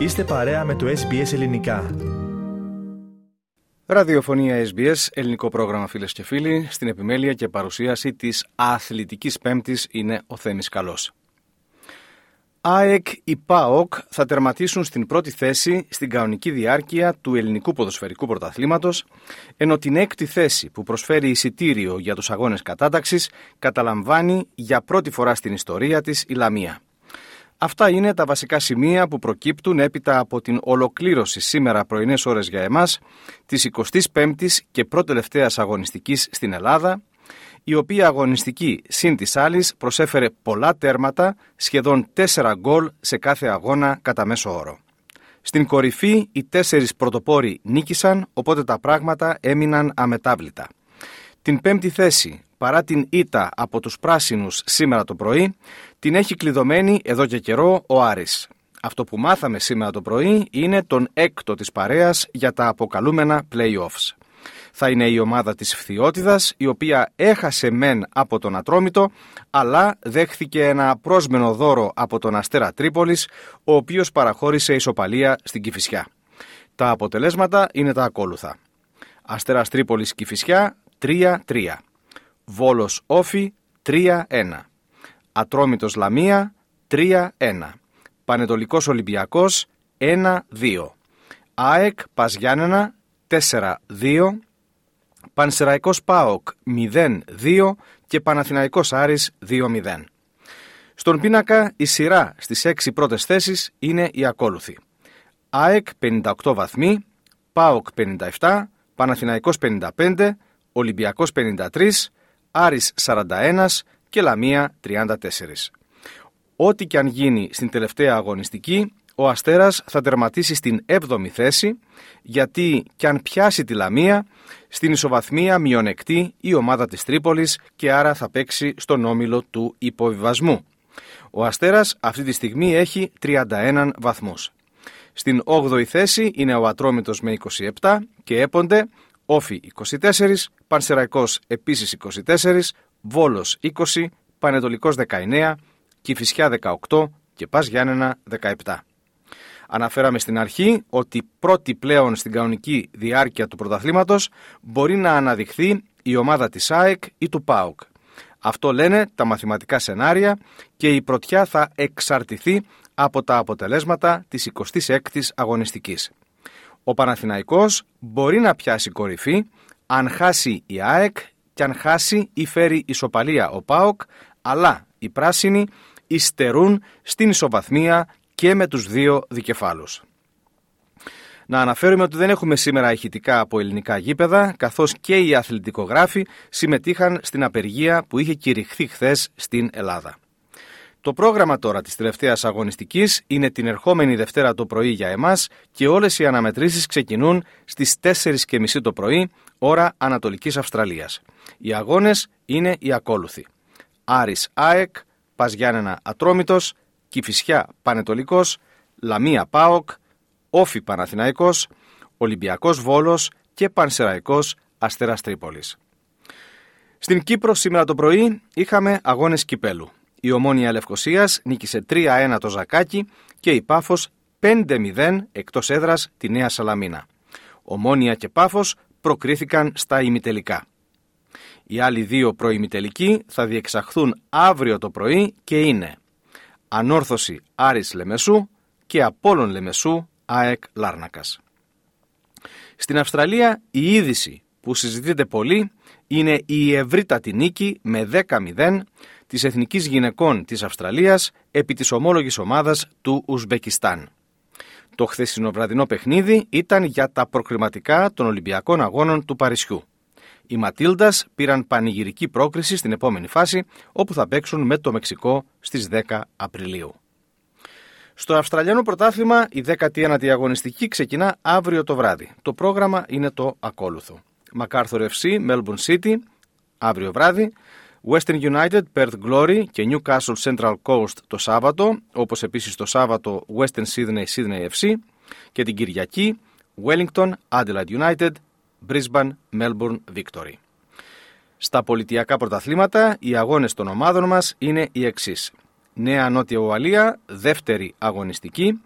Είστε παρέα με το SBS Ελληνικά. Ραδιοφωνία SBS, ελληνικό πρόγραμμα φίλες και φίλοι. Στην επιμέλεια και παρουσίαση της Αθλητικής Πέμπτης είναι ο Θέμης Καλός. ΑΕΚ ή ΠΑΟΚ θα τερματίσουν στην πρώτη θέση στην κανονική διάρκεια του ελληνικού ποδοσφαιρικού πρωταθλήματος, ενώ την έκτη θέση που προσφέρει εισιτήριο για τους αγώνες κατάταξης καταλαμβάνει για πρώτη φορά στην ιστορία της η Λαμία. Αυτά είναι τα βασικά σημεία που προκύπτουν έπειτα από την ολοκλήρωση σήμερα πρωινές ώρες για εμάς της 25ης και πρώτη τελευταίας αγωνιστικής στην Ελλάδα, η οποία αγωνιστική συν της άλλης προσέφερε πολλά τέρματα, σχεδόν 4 γκολ σε κάθε αγώνα κατά μέσο όρο. Στην κορυφή οι τέσσερις πρωτοπόροι νίκησαν, οπότε τα πράγματα έμειναν αμετάβλητα. Την πέμπτη θέση, παρά την ήττα από τους πράσινους σήμερα το πρωί, την έχει κλειδωμένη εδώ και καιρό ο Άρης. Αυτό που μάθαμε σήμερα το πρωί είναι τον έκτο της παρέας για τα αποκαλούμενα play-offs. Θα είναι η ομάδα της Φθιώτιδας, η οποία έχασε μεν από τον Ατρόμητο, αλλά δέχθηκε ένα πρόσμενο δώρο από τον Αστέρα Τρίπολης, ο οποίος παραχώρησε ισοπαλία στην Κηφισιά. Τα αποτελέσματα είναι τα ακόλουθα. Αστέρας Τρίπολης Κηφισιά 3-3. Βόλος Όφη 3-1. Ατρόμητος Λαμία 3-1. Πανετολικός Ολυμπιακός 1-2. ΑΕΚ Παζιάννενα 4-2. Πανσεραϊκός ΠΑΟΚ 0-2 και Παναθηναϊκός Άρης 2-0. Στον πίνακα η σειρά στις 6 πρώτες θέσεις είναι η ακόλουθη. ΑΕΚ 58 βαθμοί, ΠΑΟΚ 57, Παναθηναϊκός 55, Ολυμπιακός 53, Άρης 41 και Λαμία 34. Ό,τι και αν γίνει στην τελευταία αγωνιστική, ο Αστέρας θα τερματίσει στην 7η θέση, γιατί κι αν πιάσει τη Λαμία, στην ισοβαθμία μειονεκτεί η ομάδα της Τρίπολης και άρα θα παίξει στον όμιλο του υποβιβασμού. Ο Αστέρας αυτή τη στιγμή έχει 31 βαθμούς. Στην 8η θέση είναι ο Ατρόμητος με 27 και έπονται Όφη 24, Πανσεραϊκός επίσης 24, Βόλος 20, Πανετολικός 19, Κηφισιά 18 και Πας Γιάννενα 17. Αναφέραμε στην αρχή ότι πρώτη πλέον στην κανονική διάρκεια του πρωταθλήματος μπορεί να αναδειχθεί η ομάδα της ΑΕΚ ή του ΠΑΟΚ. Αυτό λένε τα μαθηματικά σενάρια και η πρωτιά θα εξαρτηθεί από τα αποτελέσματα της 26ης αγωνιστικής. Ο Παναθηναϊκός μπορεί να πιάσει κορυφή αν χάσει η ΑΕΚ και αν χάσει ή φέρει ισοπαλία ο ΠΑΟΚ, αλλά οι πράσινοι υστερούν στην ισοβαθμία και με τους δύο δικεφάλους. Να αναφέρουμε ότι δεν έχουμε σήμερα ηχητικά από ελληνικά γήπεδα, καθώς και οι αθλητικογράφοι συμμετείχαν στην απεργία που είχε κηρυχθεί χθες στην Ελλάδα. Το πρόγραμμα τώρα της τελευταίας αγωνιστικής είναι την ερχόμενη Δευτέρα το πρωί για εμάς και όλες οι αναμετρήσεις ξεκινούν στις 4.30 το πρωί, ώρα Ανατολικής Αυστραλίας. Οι αγώνες είναι οι ακόλουθοι. Άρης ΑΕΚ, Παζιάννενα Ατρόμητος, Κηφισιά Πανετολικός, Λαμία ΠΑΟΚ, Όφη Παναθηναϊκός, Ολυμπιακός Βόλος και Πανσεραϊκός Αστέρας Τρίπολης. Στην Κύπρο σήμερα το πρωί είχαμε αγώνες κυπέλου. Η Ομόνια Λευκοσίας νίκησε 3-1 το Ζακάκι και η Πάφος 5-0 εκτός έδρας τη Νέα Σαλαμίνα. Ομόνια και Πάφος προκρίθηκαν στα ημιτελικά. Οι άλλοι δύο προημιτελικοί θα διεξαχθούν αύριο το πρωί και είναι Ανόρθωση Άρης Λεμεσού και Απόλλων Λεμεσού ΑΕΚ Λάρνακας. Στην Αυστραλία η είδηση που συζητείται πολύ είναι η ευρύτατη νίκη με 10-0 της Εθνικής Γυναικών της Αυστραλίας επί της ομόλογης ομάδας του Ουσμπεκιστάν. Το χθεσινό βραδινό παιχνίδι ήταν για τα προκριματικά των Ολυμπιακών Αγώνων του Παρισιού. Οι Ματίλντας πήραν πανηγυρική πρόκριση στην επόμενη φάση, όπου θα παίξουν με το Μεξικό στις 10 Απριλίου. Στο Αυστραλιανό πρωτάθλημα η 19η αγωνιστική ξεκινά αύριο το βράδυ. Το πρόγραμμα είναι το ακόλουθο. MacArthur FC, Melbourne City, αύριο βράδυ. Western United, Perth Glory και Newcastle Central Coast το Σάββατο, όπως επίσης το Σάββατο Western Sydney, Sydney FC και την Κυριακή Wellington, Adelaide United, Brisbane, Melbourne Victory. Στα πολιτιακά πρωταθλήματα, οι αγώνες των ομάδων μας είναι οι εξής. Νέα Νότια Ουαλία, δεύτερη αγωνιστική,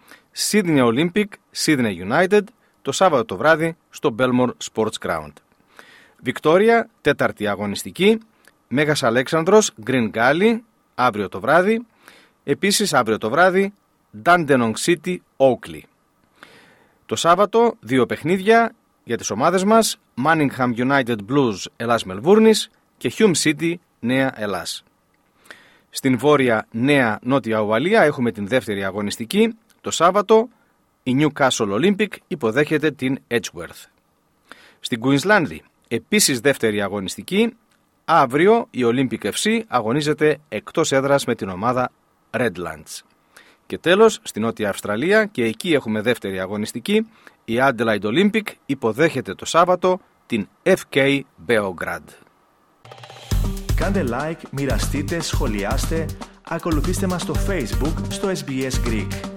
Sydney Olympic, Sydney United, το Σάββατο το βράδυ στο Belmore Sports Ground. Βικτόρια, τέταρτη αγωνιστική, Μέγας Αλέξανδρος, Green Gully, αύριο το βράδυ. Επίσης αύριο το βράδυ, Dandenong City, Oakley. Το Σάββατο δύο παιχνίδια για τις ομάδες μας, Manningham United Blues Ελλάς Μελβούρνης και Hume City Νέα Ελλάς. Στην βόρεια Νέα Νότια Ουαλία έχουμε την δεύτερη αγωνιστική. Το Σάββατο η Newcastle Olympic υποδέχεται την Edgeworth. Στην Queensland επίσης δεύτερη αγωνιστική. Αύριο η Olympic FC αγωνίζεται εκτός έδρας με την ομάδα Redlands. Και τέλος, στην Νότια Αυστραλία και εκεί έχουμε δεύτερη αγωνιστική, η Adelaide Olympic υποδέχεται το Σάββατο την FK Beograd. Κάντε like, μοιραστείτε, σχολιάστε, ακολουθήστε μας στο Facebook στο SBS Greek.